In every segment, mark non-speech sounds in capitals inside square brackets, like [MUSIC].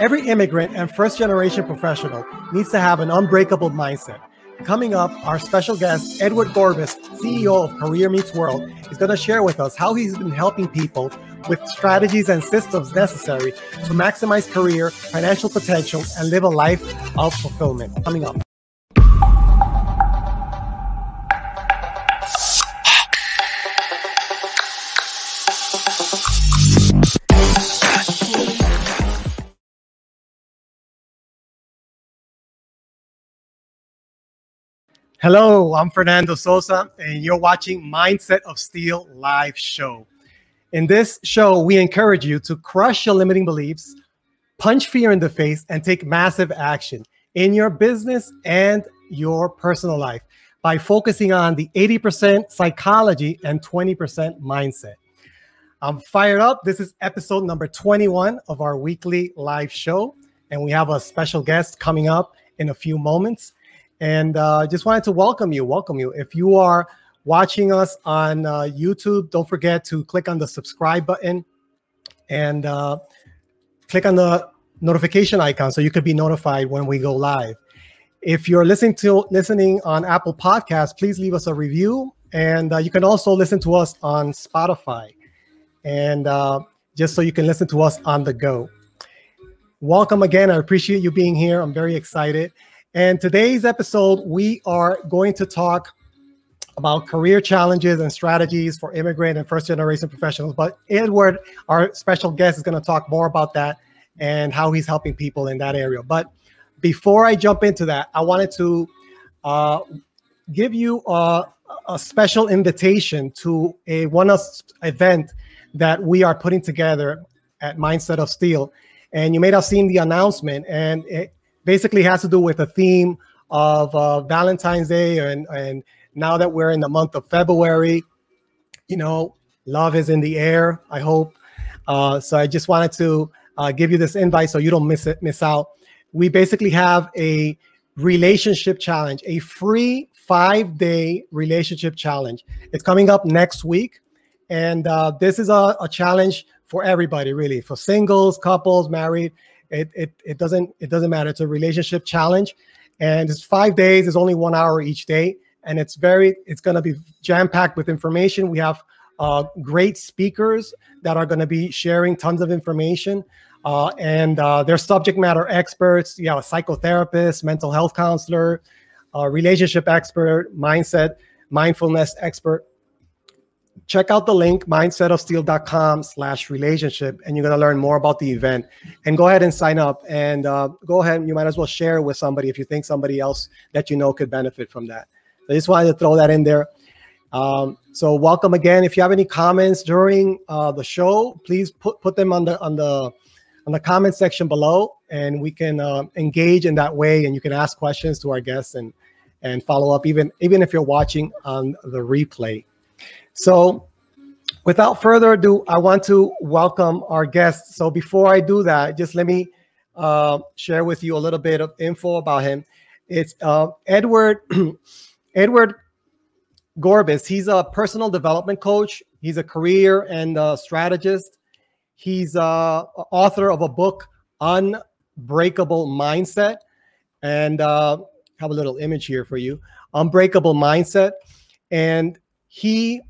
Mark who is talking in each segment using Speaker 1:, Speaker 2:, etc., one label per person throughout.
Speaker 1: Every immigrant and first generation professional needs to have an unbreakable mindset. Coming up, our special guest, Edward Gorbis, CEO of Career Meets World, is going to share with us how he's been helping people with strategies and systems necessary to maximize career, financial potential, and live a life of fulfillment. Coming up. Hello, I'm Fernando Sosa, and you're watching Mindset of Steel live show. In this show, we encourage you to crush your limiting beliefs, punch fear in the face, and take massive action in your business and your personal life by focusing on the 80% psychology and 20% mindset. I'm fired up. This is episode number 21 of our weekly live show, and we have a special guest coming up in a few moments. And uh, just wanted to welcome you, welcome you. If you are watching us on uh, YouTube, don't forget to click on the subscribe button and uh, click on the notification icon so you could be notified when we go live. If you're listening to listening on Apple Podcasts, please leave us a review, and uh, you can also listen to us on Spotify, and uh, just so you can listen to us on the go. Welcome again. I appreciate you being here. I'm very excited. And today's episode, we are going to talk about career challenges and strategies for immigrant and first generation professionals. But Edward, our special guest, is going to talk more about that and how he's helping people in that area. But before I jump into that, I wanted to uh, give you a, a, special invitation to a one event that we are putting together at Mindset of Steel. And you may have seen the announcement, and it, basically has to do with a theme of uh, Valentine's Day, and and now that we're in the month of February, you know, love is in the air. I hope. Uh, so I just wanted to uh, give you this invite so you don't miss it, miss out. We basically have a relationship challenge, a free five day relationship challenge. It's coming up next week. And uh, this is a, a, challenge for everybody, really, for singles, couples, married. It, it, it doesn't it doesn't matter. It's a relationship challenge, and it's five days. It's only one hour each day, and it's very it's going to be jam packed with information. We have uh, great speakers that are going to be sharing tons of information, uh, and uh, they're subject matter experts. You a psychotherapist, mental health counselor, relationship expert, mindset, mindfulness expert check out the link mindsetofsteel.com slash relationship and you're going to learn more about the event. And go ahead and sign up and uh, go ahead and you might as well share with somebody if you think somebody else that you know could benefit from that. I just wanted to throw that in there. Um, so welcome again. If you have any comments during uh, the show please put, put them on the on the on the comment section below and we can uh, engage in that way and you can ask questions to our guests and and follow up even even if you're watching on the replay so, without further ado, I want to welcome our guest. So, before I do that, just let me uh, share with you a little bit of info about him. It's uh, Edward [CLEARS THROAT] Edward Gorbis. He's a personal development coach. He's a career and uh, strategist. He's uh, author of a book, Unbreakable Mindset, and uh, have a little image here for you. Unbreakable Mindset, and he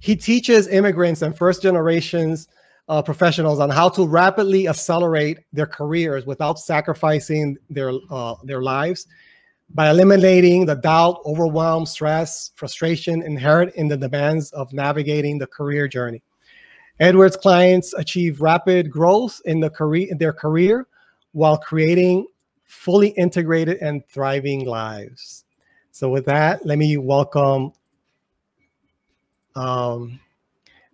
Speaker 1: he teaches immigrants and first generations uh, professionals on how to rapidly accelerate their careers without sacrificing their uh, their lives by eliminating the doubt, overwhelm, stress, frustration inherent in the demands of navigating the career journey. Edwards' clients achieve rapid growth in the career in their career while creating fully integrated and thriving lives. So with that, let me welcome um,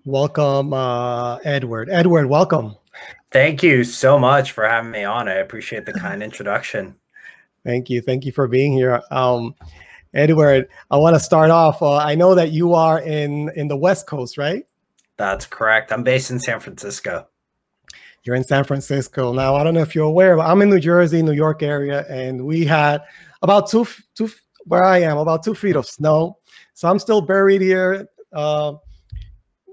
Speaker 1: welcome, uh, Edward. Edward, welcome.
Speaker 2: Thank you so much for having me on. I appreciate the kind introduction.
Speaker 1: Thank you. Thank you for being here. Um, Edward, I want to start off. Uh, I know that you are in in the West Coast, right?
Speaker 2: That's correct. I'm based in San Francisco.
Speaker 1: You're in San Francisco now. I don't know if you're aware, but I'm in New Jersey, New York area, and we had about two two where I am about two feet of snow. So I'm still buried here uh,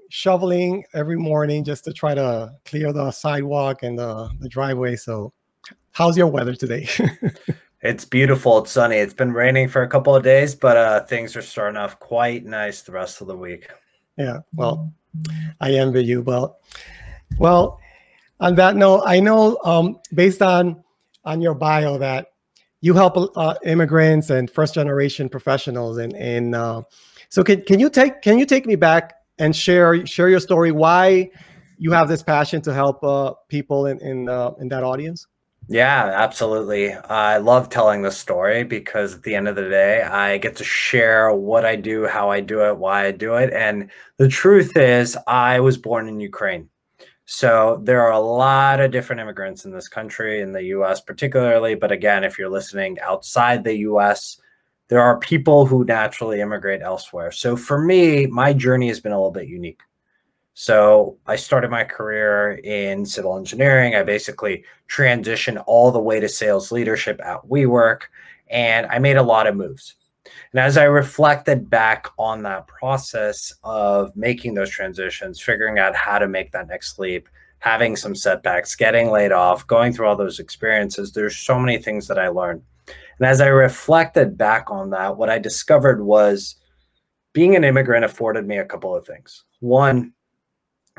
Speaker 1: shoveling every morning just to try to clear the sidewalk and the, the driveway. So, how's your weather today? [LAUGHS]
Speaker 2: it's beautiful. It's sunny. It's been raining for a couple of days, but uh, things are starting off quite nice the rest of the week.
Speaker 1: Yeah. Well, I envy you. Well, well, on that note, I know um, based on on your bio that you help uh, immigrants and first generation professionals and and uh, so can, can you take can you take me back and share share your story? Why you have this passion to help uh, people in in, uh, in that audience?
Speaker 2: Yeah absolutely. I love telling the story because at the end of the day i get to share what i do how i do it why i do it. And the truth is i was born in ukraine. So there are a lot of different immigrants in this country, in the US particularly. But again, if you're listening outside the US, there are people who naturally immigrate elsewhere. So for me, my journey has been a little bit unique. So I started my career in civil engineering. I basically transitioned all the way to sales leadership at WeWork, and I made a lot of moves. And as I reflected back on that process of making those transitions, figuring out how to make that next leap, having some setbacks, getting laid off, going through all those experiences, there's so many things that I learned. And as I reflected back on that, what I discovered was being an immigrant afforded me a couple of things. One,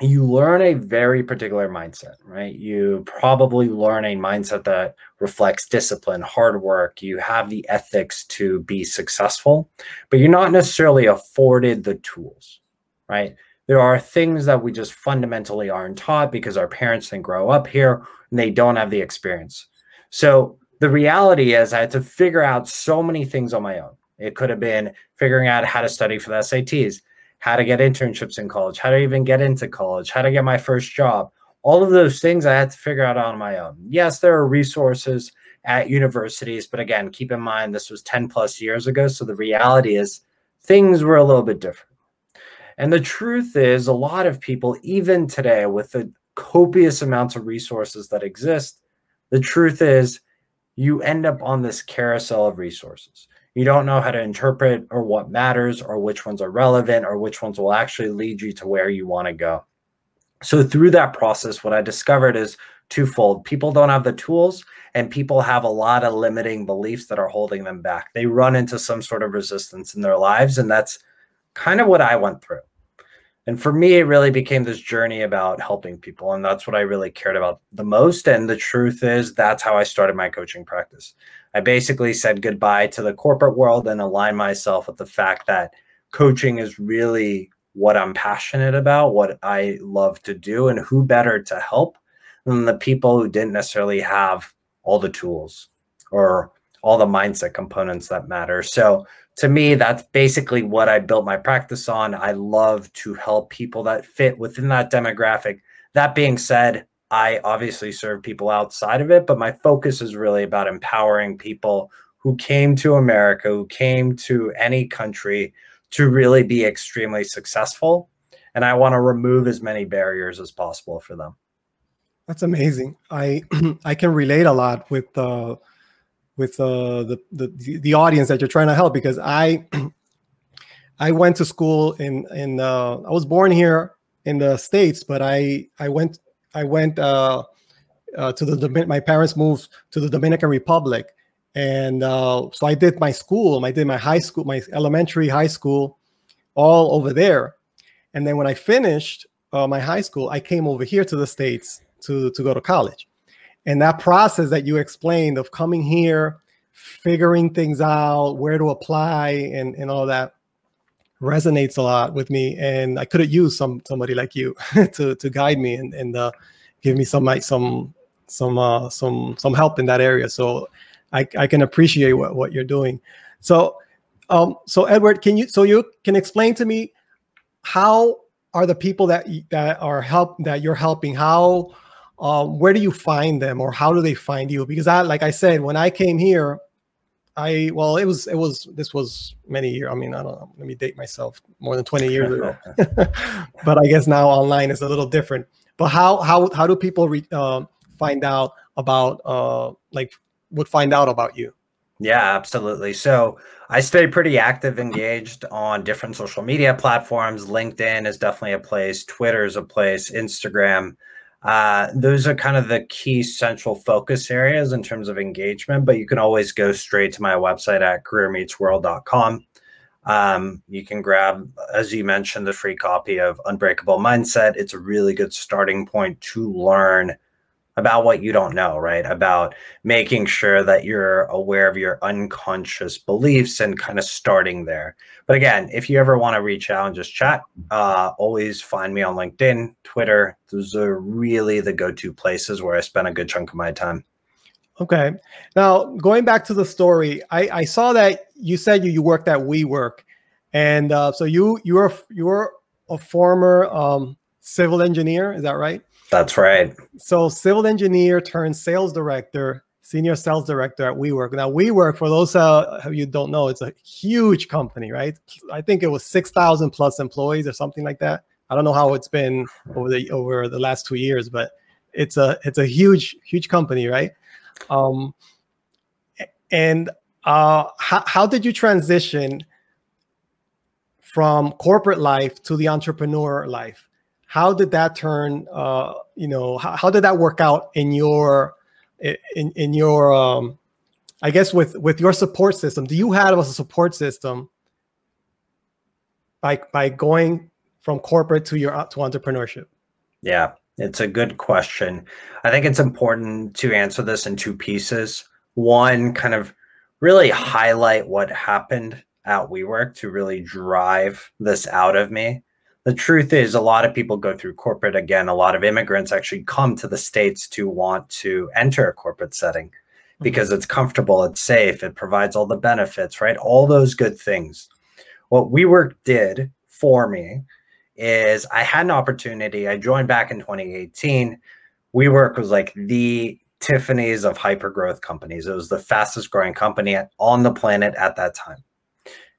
Speaker 2: you learn a very particular mindset, right? You probably learn a mindset that reflects discipline, hard work. You have the ethics to be successful, but you're not necessarily afforded the tools, right? There are things that we just fundamentally aren't taught because our parents didn't grow up here and they don't have the experience. So the reality is, I had to figure out so many things on my own. It could have been figuring out how to study for the SATs how to get internships in college, how to even get into college, how to get my first job. All of those things I had to figure out on my own. Yes, there are resources at universities, but again, keep in mind this was 10 plus years ago. So the reality is things were a little bit different. And the truth is, a lot of people, even today, with the copious amounts of resources that exist, the truth is you end up on this carousel of resources you don't know how to interpret or what matters or which ones are relevant or which ones will actually lead you to where you want to go. So, through that process, what I discovered is twofold people don't have the tools, and people have a lot of limiting beliefs that are holding them back. They run into some sort of resistance in their lives, and that's kind of what I went through. And for me, it really became this journey about helping people. And that's what I really cared about the most. And the truth is, that's how I started my coaching practice. I basically said goodbye to the corporate world and aligned myself with the fact that coaching is really what I'm passionate about, what I love to do, and who better to help than the people who didn't necessarily have all the tools or all the mindset components that matter. So to me, that's basically what I built my practice on. I love to help people that fit within that demographic. That being said, I obviously serve people outside of it, but my focus is really about empowering people who came to America, who came to any country to really be extremely successful. And I want to remove as many barriers as possible for them.
Speaker 1: That's amazing. I [CLEARS THROAT] I can relate a lot with uh, with uh, the, the the audience that you're trying to help because I [CLEARS THROAT] I went to school in in uh, I was born here in the states, but I I went I went uh, uh, to the my parents moved to the Dominican Republic, and uh, so I did my school. I did my high school, my elementary, high school, all over there. And then when I finished uh, my high school, I came over here to the states to to go to college. And that process that you explained of coming here, figuring things out, where to apply, and, and all that resonates a lot with me. And I could have used some somebody like you [LAUGHS] to, to guide me and, and uh, give me some like some some uh, some some help in that area. So I, I can appreciate what, what you're doing. So um, so Edward, can you so you can explain to me how are the people that that are help that you're helping how um, where do you find them or how do they find you? Because I, like I said, when I came here, I well, it was it was this was many years. I mean, I don't know. Let me date myself. More than twenty years ago. [LAUGHS] [LAUGHS] but I guess now online is a little different. But how how how do people re, uh, find out about uh, like would find out about you?
Speaker 2: Yeah, absolutely. So I stay pretty active, engaged on different social media platforms. LinkedIn is definitely a place, Twitter is a place, Instagram. Uh, those are kind of the key central focus areas in terms of engagement, but you can always go straight to my website at careermeetsworld.com. Um, you can grab, as you mentioned, the free copy of Unbreakable Mindset. It's a really good starting point to learn about what you don't know, right? About making sure that you're aware of your unconscious beliefs and kind of starting there. But again, if you ever want to reach out and just chat, uh, always find me on LinkedIn, Twitter. Those are really the go to places where I spend a good chunk of my time.
Speaker 1: Okay. Now, going back to the story, I, I saw that you said you, you worked at WeWork. And uh, so you you were you were a former um, civil engineer, is that right?
Speaker 2: That's right.
Speaker 1: So civil engineer turned sales director, senior sales director at WeWork. Now WeWork, for those uh, of you don't know, it's a huge company, right? I think it was six thousand plus employees or something like that. I don't know how it's been over the over the last two years, but it's a it's a huge huge company, right? Um, and uh, how how did you transition from corporate life to the entrepreneur life? How did that turn uh, you know how, how, did that work out in your in in your um, i guess with with your support system? Do you have a support system by by going from corporate to your to entrepreneurship?
Speaker 2: Yeah it's a good question. I think it's important to answer this in two pieces. One kind of really highlight what happened at WeWork to really drive this out of me the truth is a lot of people go through corporate again. A lot of immigrants actually come to the states to want to enter a corporate setting because mm-hmm. it's comfortable it's safe it provides all the benefits right? All those good things. What WeWork did for me is i had an opportunity. I joined back in 2018 WeWork was like the tiffany's of hyper growth companies. It was the fastest growing company on the planet at that time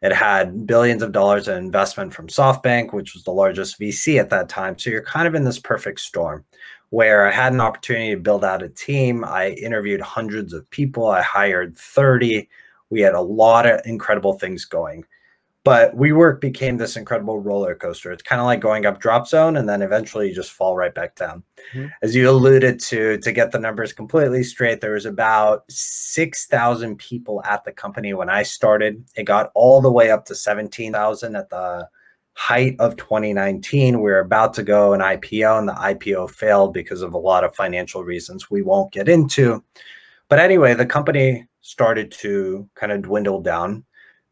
Speaker 2: it had billions of dollars in investment from SoftBank, which was the largest VC at that time. So you're kind of in this perfect storm where I had an opportunity to build out a team. I interviewed hundreds of people, I hired 30. We had a lot of incredible things going. But WeWork became this incredible roller coaster. It's kind of like going up drop zone and then eventually you just fall right back down. Mm-hmm. As you alluded to, to get the numbers completely straight, there was about 6,000 people at the company when I started. It got all the way up to 17,000 at the height of 2019. We are about to go an IPO and the IPO failed because of a lot of financial reasons we won't get into. But anyway, the company started to kind of dwindle down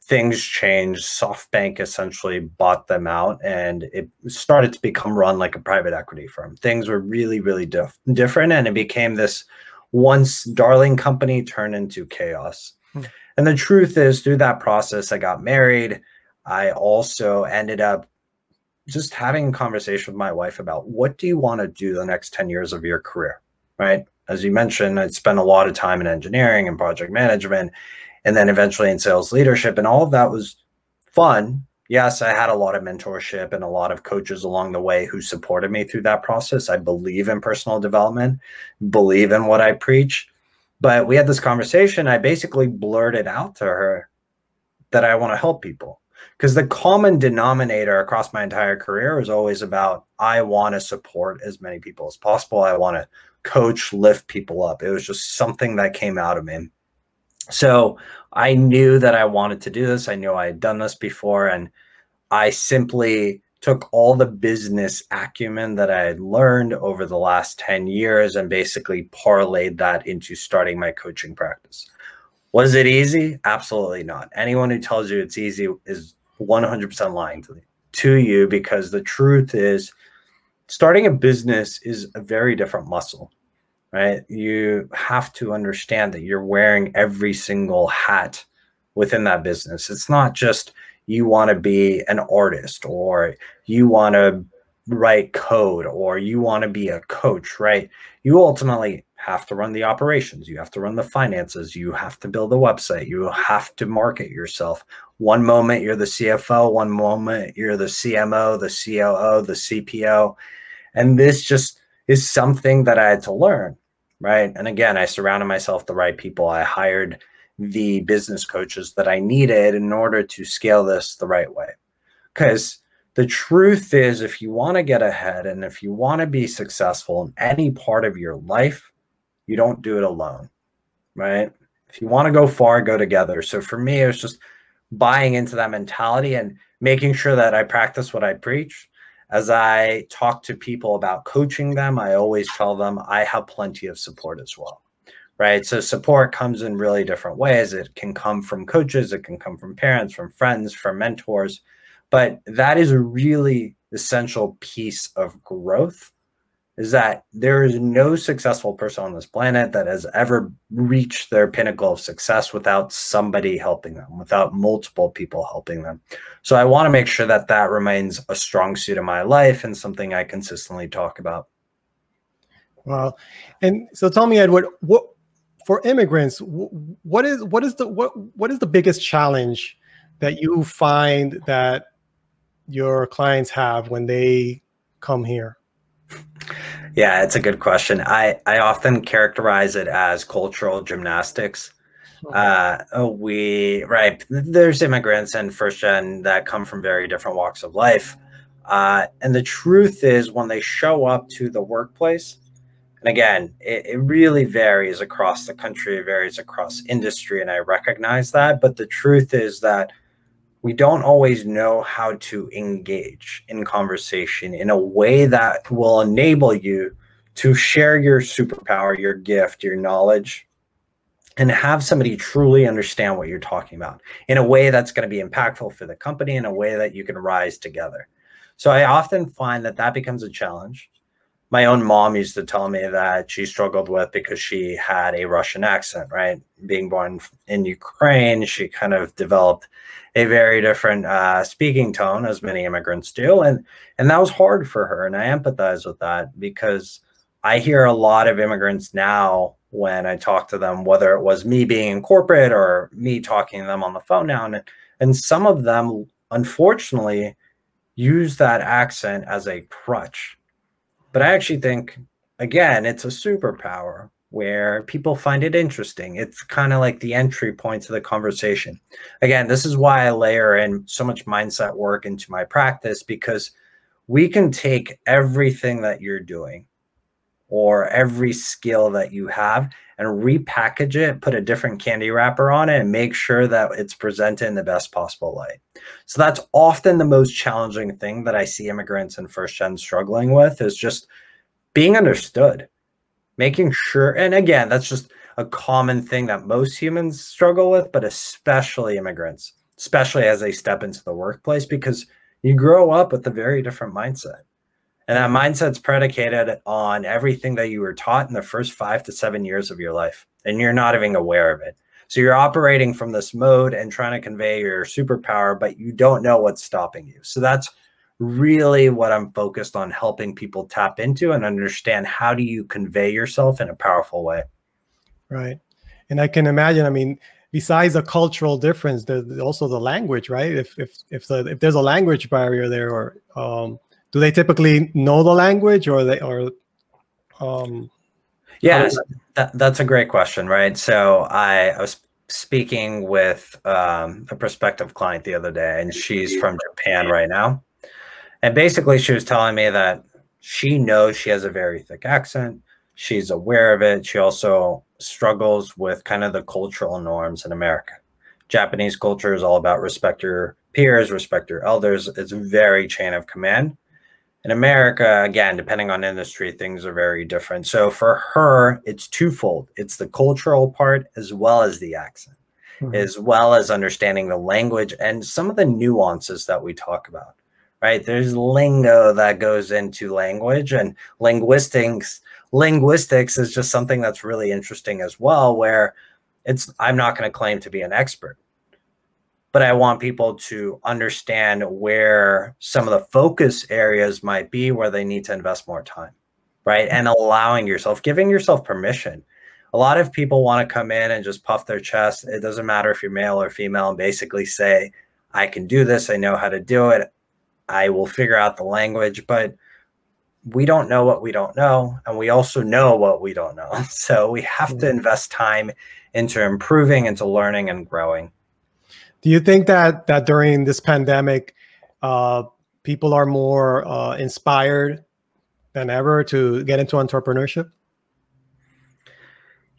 Speaker 2: things changed. SoftBank essentially bought them out and it started to become run like a private equity firm. Things were really, really diff- different and it became this once darling company turned into chaos. Hmm. And the truth is, through that process, I got married. I also ended up just having a conversation with my wife about what do you want to do the next 10 years of your career, right? As you mentioned, I spent a lot of time in engineering and project management and then eventually in sales leadership. And all of that was fun. Yes, I had a lot of mentorship and a lot of coaches along the way who supported me through that process. I believe in personal development, believe in what I preach. But we had this conversation. I basically blurted out to her that I want to help people because the common denominator across my entire career is always about I want to support as many people as possible. I want to coach, lift people up. It was just something that came out of me. So I knew that I wanted to do this. I knew I had done this before. And I simply took all the business acumen that I had learned over the last 10 years and basically parlayed that into starting my coaching practice. Was it easy? Absolutely not. Anyone who tells you it's easy is 100% lying to, to you because the truth is starting a business is a very different muscle right? You have to understand that you're wearing every single hat within that business. It's not just you want to be an artist or you want to write code or you want to be a coach, right? You ultimately have to run the operations, you have to run the finances, you have to build a website, you have to market yourself. One moment you're the CFO, one moment you're the CMO, the COO, the CPO. And this just is something that I had to learn right? And again, I surrounded myself the right people. I hired the business coaches that I needed in order to scale this the right way. Because the truth is, if you want to get ahead and if you want to be successful in any part of your life, you don't do it alone, right? If you want to go far, go together. So for me, it was just buying into that mentality and making sure that I practice what I preach. As I talk to people about coaching them, I always tell them I have plenty of support as well right? So support comes in really different ways. It can come from coaches, it can come from parents, from friends, from mentors. But that is a really essential piece of growth is that there is no successful person on this planet that has ever reached their pinnacle of success without somebody helping them, without multiple people helping them. So I want to make sure that that remains a strong suit of my life and something I consistently talk about.
Speaker 1: Wow. And so tell me, Edward, what for immigrants, what is what is the what what is the biggest challenge that you find that your clients have when they come here?
Speaker 2: Yeah, it's a good question. I I often characterize it as cultural gymnastics. Uh, we right there's immigrants and first gen that come from very different walks of life, uh, and the truth is when they show up to the workplace, and again, it, it really varies across the country, it varies across industry, and I recognize that. But the truth is that we don't always know how to engage in conversation in a way that will enable you to share your superpower, your gift, your knowledge, and have somebody truly understand what you're talking about in a way that's going to be impactful for the company, in a way that you can rise together. So I often find that that becomes a challenge my own mom used to tell me that she struggled with because she had a Russian accent, right? Being born in Ukraine, she kind of developed a very different uh, speaking tone, as many immigrants do, and and that was hard for her. And I empathize with that because I hear a lot of immigrants now when I talk to them, whether it was me being in corporate or me talking to them on the phone now, and and some of them, unfortunately, use that accent as a crutch but I actually think, again, it's a superpower where people find it interesting. It's kind of like the entry point to the conversation. Again, this is why I layer in so much mindset work into my practice because we can take everything that you're doing or every skill that you have and repackage it, put a different candy wrapper on it, and make sure that it's presented in the best possible light. So that's often the most challenging thing that I see immigrants and first gen struggling with is just being understood, making sure. And again, that's just a common thing that most humans struggle with, but especially immigrants, especially as they step into the workplace, because you grow up with a very different mindset. And that mindset's predicated on everything that you were taught in the first five to seven years of your life, and you're not even aware of it. So you're operating from this mode and trying to convey your superpower, but you don't know what's stopping you. So that's really what I'm focused on helping people tap into and understand how do you convey yourself in a powerful way.
Speaker 1: Right. And I can imagine, I mean, besides the cultural difference, there's also the language, right? If if if the if there's a language barrier there or um do they typically know the language or they or um
Speaker 2: yes that, that's a great question right so I, I was speaking with um, a prospective client the other day and she's from japan right now and basically she was telling me that she knows she has a very thick accent she's aware of it she also struggles with kind of the cultural norms in america japanese culture is all about respect your peers respect your elders it's very chain of command in America, again, depending on industry, things are very different. So for her, it's twofold it's the cultural part as well as the accent, mm-hmm. as well as understanding the language and some of the nuances that we talk about. Right? There's lingo that goes into language and linguistics. Linguistics is just something that's really interesting as well, where it's I'm not going to claim to be an expert but I want people to understand where some of the focus areas might be where they need to invest more time, right? And allowing yourself, giving yourself permission. A lot of people want to come in and just puff their chest. It doesn't matter if you're male or female and basically say, I can do this. I know how to do it. I will figure out the language. But we don't know what we don't know, and we also know what we don't know. [LAUGHS] So we have to mm-hmm. invest time into improving, into learning and growing.
Speaker 1: Do you think that that during this pandemic, uh, people are more uh, inspired than ever to get into entrepreneurship?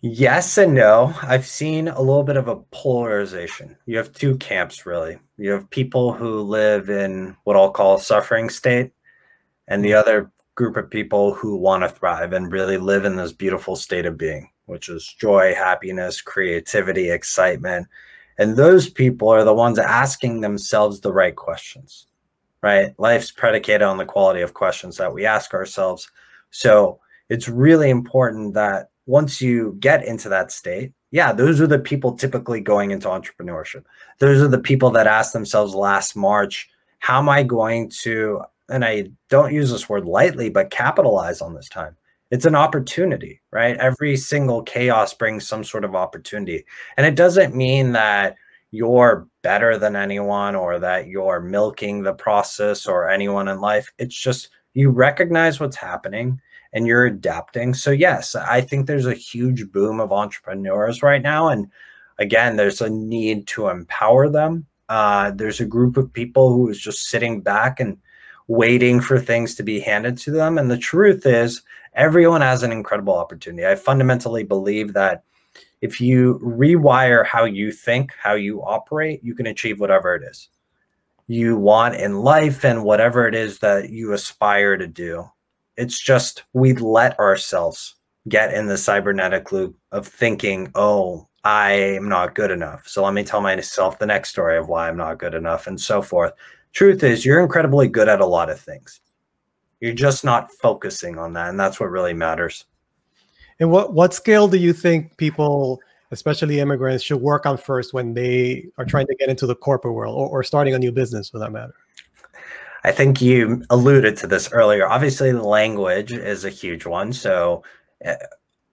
Speaker 2: Yes and no. I've seen a little bit of a polarization. You have two camps, really. You have people who live in what I'll call suffering state, and the other group of people who want to thrive and really live in this beautiful state of being, which is joy, happiness, creativity, excitement. And those people are the ones asking themselves the right questions, right? Life's predicated on the quality of questions that we ask ourselves. So it's really important that once you get into that state, yeah, those are the people typically going into entrepreneurship. Those are the people that asked themselves last March, how am I going to, and I don't use this word lightly, but capitalize on this time? It's an opportunity, right? Every single chaos brings some sort of opportunity. And it doesn't mean that you're better than anyone or that you're milking the process or anyone in life. It's just you recognize what's happening and you're adapting. So yes, I think there's a huge boom of entrepreneurs right now, and again, there's a need to empower them. Uh, there's a group of people who is just sitting back and waiting for things to be handed to them. And the truth is, everyone has an incredible opportunity. I fundamentally believe that if you rewire how you think, how you operate, you can achieve whatever it is you want in life and whatever it is that you aspire to do. It's just we let ourselves get in the cybernetic loop of thinking, oh, I am not good enough. So let me tell myself the next story of why I'm not good enough and so forth. Truth is, you're incredibly good at a lot of things. You're just not focusing on that. And that's what really matters.
Speaker 1: And what, what skill do you think people, especially immigrants, should work on first when they are trying to get into the corporate world or, or starting a new business for that matter?
Speaker 2: I think you alluded to this earlier. Obviously, language is a huge one. So uh,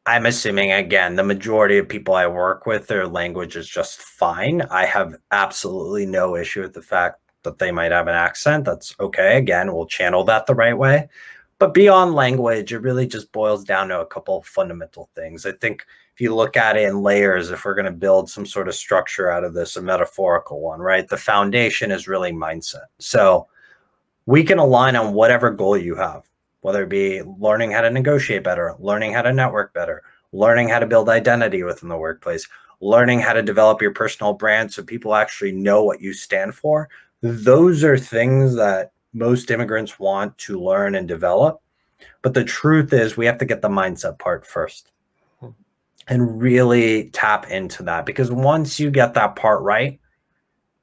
Speaker 2: I'm assuming, again, the majority of people I work with, their language is just fine. I have absolutely no issue with the fact that they might have an accent. That's okay. Again, we'll channel that the right way. But beyond language, it really just boils down to a couple fundamental things. I think if you look at it in layers, if we're going to build some sort of structure out of this, a metaphorical one, right? The foundation is really mindset. So, we can align on whatever goal you have, whether it be learning how to negotiate better, learning how to network better, learning how to build identity within the workplace, learning how to develop your personal brand so people actually know what you stand for. Those are things that most immigrants want to learn and develop. But the truth is, we have to get the mindset part first and really tap into that because once you get that part right,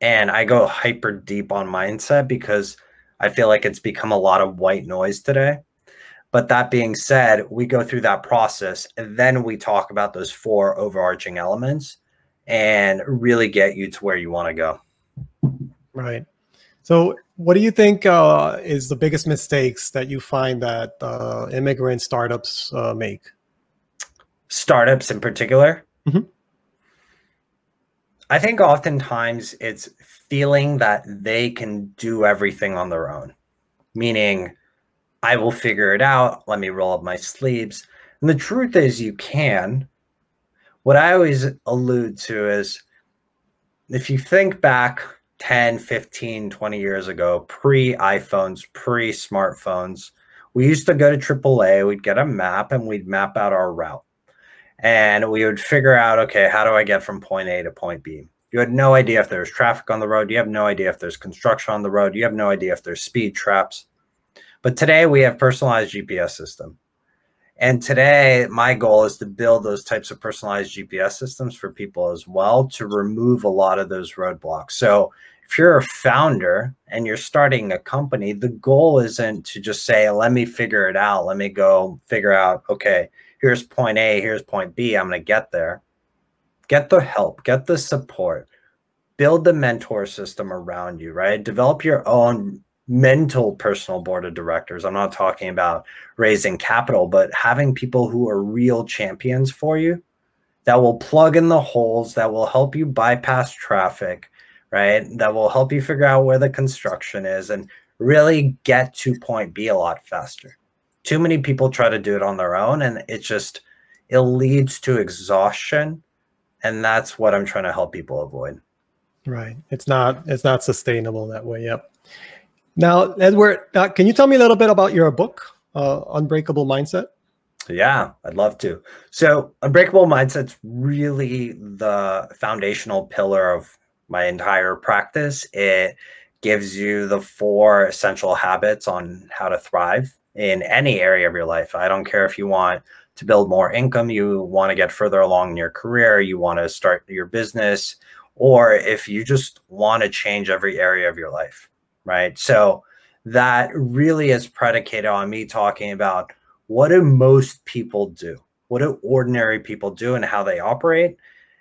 Speaker 2: and I go hyper deep on mindset because I feel like it's become a lot of white noise today. But that being said, we go through that process and then we talk about those four overarching elements and really get you to where you want to go.
Speaker 1: Right. So, what do you think uh, is the biggest mistakes that you find that uh, immigrant startups uh, make?
Speaker 2: Startups in particular? Mm-hmm. I think oftentimes it's feeling that they can do everything on their own, meaning, I will figure it out. Let me roll up my sleeves. And the truth is, you can. What I always allude to is if you think back 10, 15, 20 years ago, pre iPhones, pre smartphones, we used to go to AAA, we'd get a map and we'd map out our route. And we would figure out, okay, how do I get from point A to point B? You had no idea if there's traffic on the road. You have no idea if there's construction on the road. You have no idea if there's speed traps. But today we have personalized GPS system. And today my goal is to build those types of personalized GPS systems for people as well to remove a lot of those roadblocks. So if you're a founder and you're starting a company, the goal isn't to just say, let me figure it out. Let me go figure out, okay, here's point A, here's point B. I'm going to get there get the help, get the support, build the mentor system around you, right? Develop your own mental personal board of directors. I'm not talking about raising capital, but having people who are real champions for you that will plug in the holes, that will help you bypass traffic, right? That will help you figure out where the construction is and really get to point B a lot faster. Too many people try to do it on their own, and it just it leads to exhaustion, and that's what I'm trying to help people avoid.
Speaker 1: Right. It's not it's not sustainable that way. Yep. Now, Edward, uh, can you tell me a little bit about your book, uh, Unbreakable Mindset?
Speaker 2: Yeah, I'd love to. So, Unbreakable Mindset's really the foundational pillar of my entire practice. It gives you the four essential habits on how to thrive in any area of your life. I don't care if you want to build more income, you want to get further along in your career, you want to start your business, or if you just want to change every area of your life, right? So that really is predicated on me talking about what do most people do? What do ordinary people do and how they operate?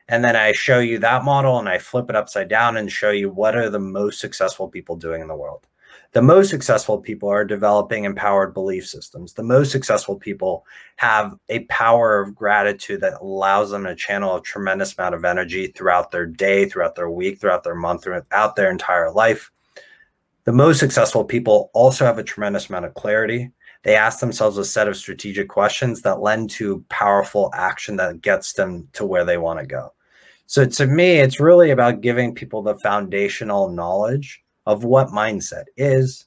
Speaker 2: And then I show you that model and I flip it upside down and show you what are the most successful people doing in the world. The most successful people are developing empowered belief systems. The most successful people have a power of gratitude that allows them to channel a tremendous amount of energy throughout their day, throughout their week, throughout their month, throughout their entire life. The most successful people also have a tremendous amount of clarity. They ask themselves a set of strategic questions that lend to powerful action that gets them to where they want to go. So to me, it's really about giving people the foundational knowledge of what mindset is,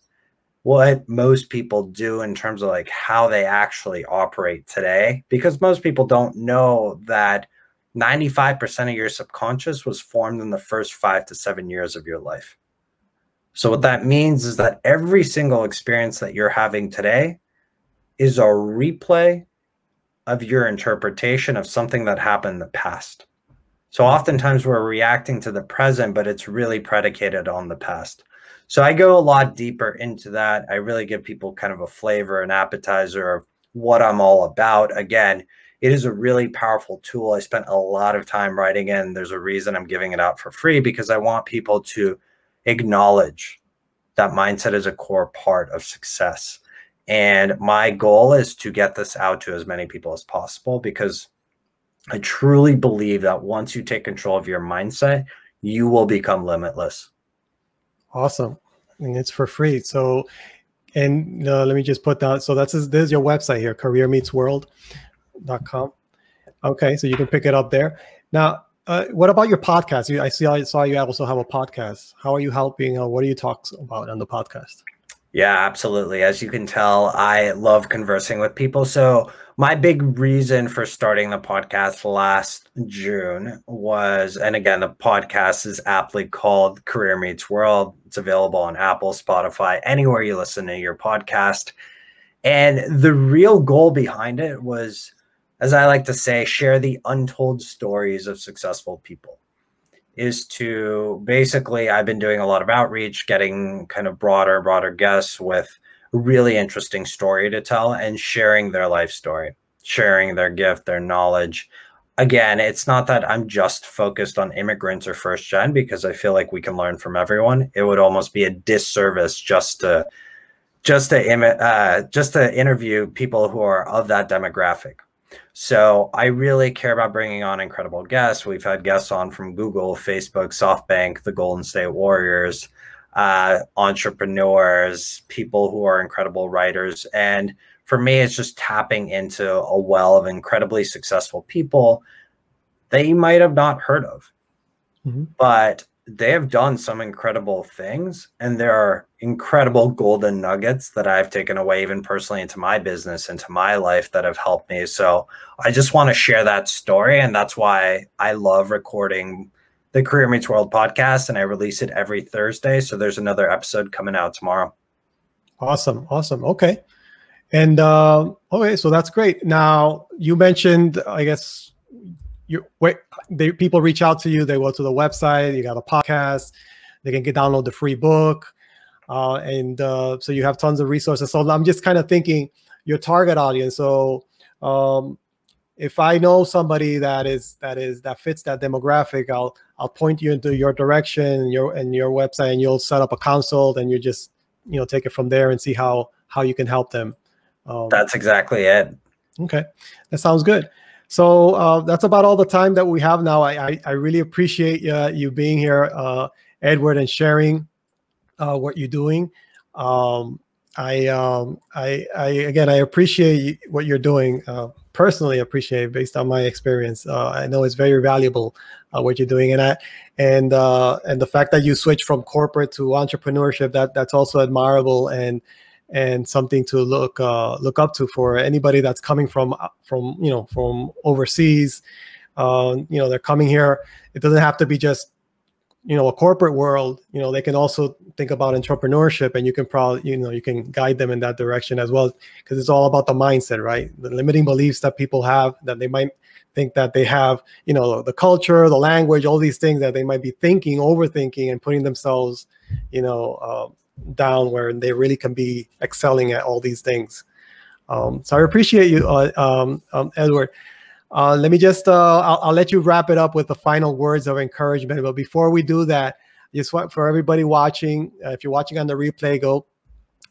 Speaker 2: what most people do in terms of like how they actually operate today, because most people don't know that 95% of your subconscious was formed in the first five to seven years of your life. So, what that means is that every single experience that you're having today is a replay of your interpretation of something that happened in the past. So oftentimes we're reacting to the present, but it's really predicated on the past. So I go a lot deeper into that. I really give people kind of a flavor, an appetizer of what I'm all about. Again, it is a really powerful tool. I spent a lot of time writing in. There's a reason I'm giving it out for free because I want people to acknowledge that mindset is a core part of success. And my goal is to get this out to as many people as possible because I truly believe that once you take control of your mindset, you will become limitless.
Speaker 1: Awesome. And it's for free. So, and uh, let me just put that. So that's this is your website here, careermeetsworld.com. Okay. So you can pick it up there. Now, uh, what about your podcast? I see, I saw you also have a podcast. How are you helping? Uh, what do you talk about on the podcast?
Speaker 2: Yeah, absolutely. As you can tell, I love conversing with people. So, my big reason for starting the podcast last June was, and again, the podcast is aptly called Career Meets World. It's available on Apple, Spotify, anywhere you listen to your podcast. And the real goal behind it was, as I like to say, share the untold stories of successful people is to basically I've been doing a lot of outreach, getting kind of broader, broader guests with really interesting story to tell and sharing their life story, sharing their gift, their knowledge. Again, it's not that I'm just focused on immigrants or first gen because I feel like we can learn from everyone. It would almost be a disservice just to just to uh, just to interview people who are of that demographic. So I really care about bringing on incredible guests. We've had guests on from Google, Facebook, SoftBank, the Golden State Warriors, uh, entrepreneurs, people who are incredible writers. And for me, it's just tapping into a well of incredibly successful people that you might have not heard of. Mm-hmm. But they have done some incredible things and there are incredible golden nuggets that I've taken away even personally into my business into my life that have helped me. So I just want to share that story and that's why I love recording the Career Meets World podcast and I release it every Thursday so there's another episode coming out tomorrow.
Speaker 1: Awesome awesome okay. And uh, okay so that's great. Now you mentioned I guess you wait they people reach out to you they go to the website you got a podcast they can get download the free book uh, and uh, so you have tons of resources. So i'm just kind of thinking your target audience. So um, if i know somebody that is that is that fits that demographic i'll i'll point you into your direction and your and your website and you'll set up a consult and you just you know take it from there and see how how you can help them.
Speaker 2: Um, that's exactly it.
Speaker 1: okay. That sounds good so uh, that's about all the time that we have now. I, I, I really appreciate uh, you being here, uh, Edward, and sharing uh, what you're doing. Um, I, um, I, I, again, I appreciate what you're doing. Uh, personally, appreciate based on my experience. Uh, I know it's very valuable what you're doing, and I, and and the fact that you switch from corporate to entrepreneurship that that's also admirable and and something to look uh, look up to for anybody that's coming from from you know from overseas. Uh, you know, they're coming here. It doesn't have to be just you know a corporate world you know they can also think about entrepreneurship and you can probably you know you can guide them in that direction as well because it's all about the mindset right the limiting beliefs that people have that they might think that they have you know the culture the language all these things that they might be thinking overthinking and putting themselves you know uh, down where they really can be excelling at all these things um, so i appreciate you uh, um, um, edward uh, let me just, uh, I'll, I'll, let you wrap it up with the final words of encouragement. But before we do that, just want for everybody watching, uh, if you're watching on the replay, go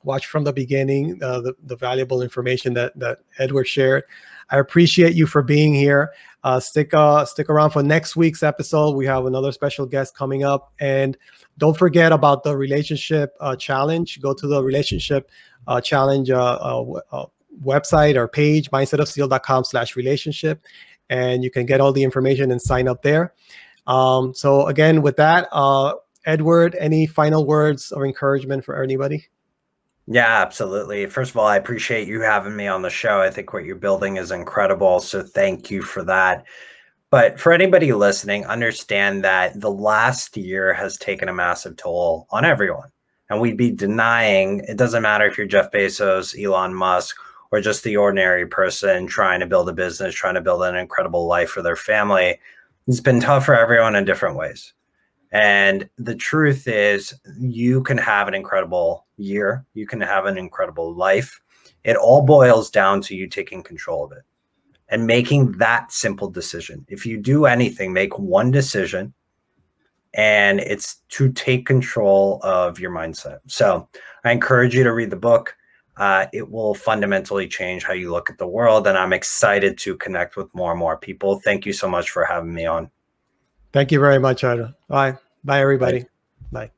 Speaker 1: watch from the beginning, uh, the, the valuable information that, that Edward shared. I appreciate you for being here. Uh, stick, stick around for next week's episode. We have another special guest coming up. And don't forget about the relationship uh, challenge. Go to the relationship uh, challenge uh, website or page, mindsetofsteel.com slash relationship. And you can get all the information and sign up there. Um, so again, with that, uh, Edward, any final words of encouragement for anybody?
Speaker 2: Yeah, absolutely. First of all, I appreciate you having me on the show. I think what you're building is incredible. So thank you for that. But for anybody listening, understand that the last year has taken a massive toll on everyone. And we'd be denying it doesn't matter if you're Jeff Bezos, Elon Musk, or just the ordinary person trying to build a business, trying to build an incredible life for their family. It's been tough for everyone in different ways. And the truth is, you can have an incredible year, you can have an incredible life. It all boils down to you taking control of it and making that simple decision. If you do anything, make one decision, and it's to take control of your mindset. So I encourage you to read the book uh, it will fundamentally change how you look at the world. And I'm excited to connect with more and more people. Thank you so much for having me on.
Speaker 1: Thank you very much, Ida. Bye. Bye, everybody. Bye. Bye.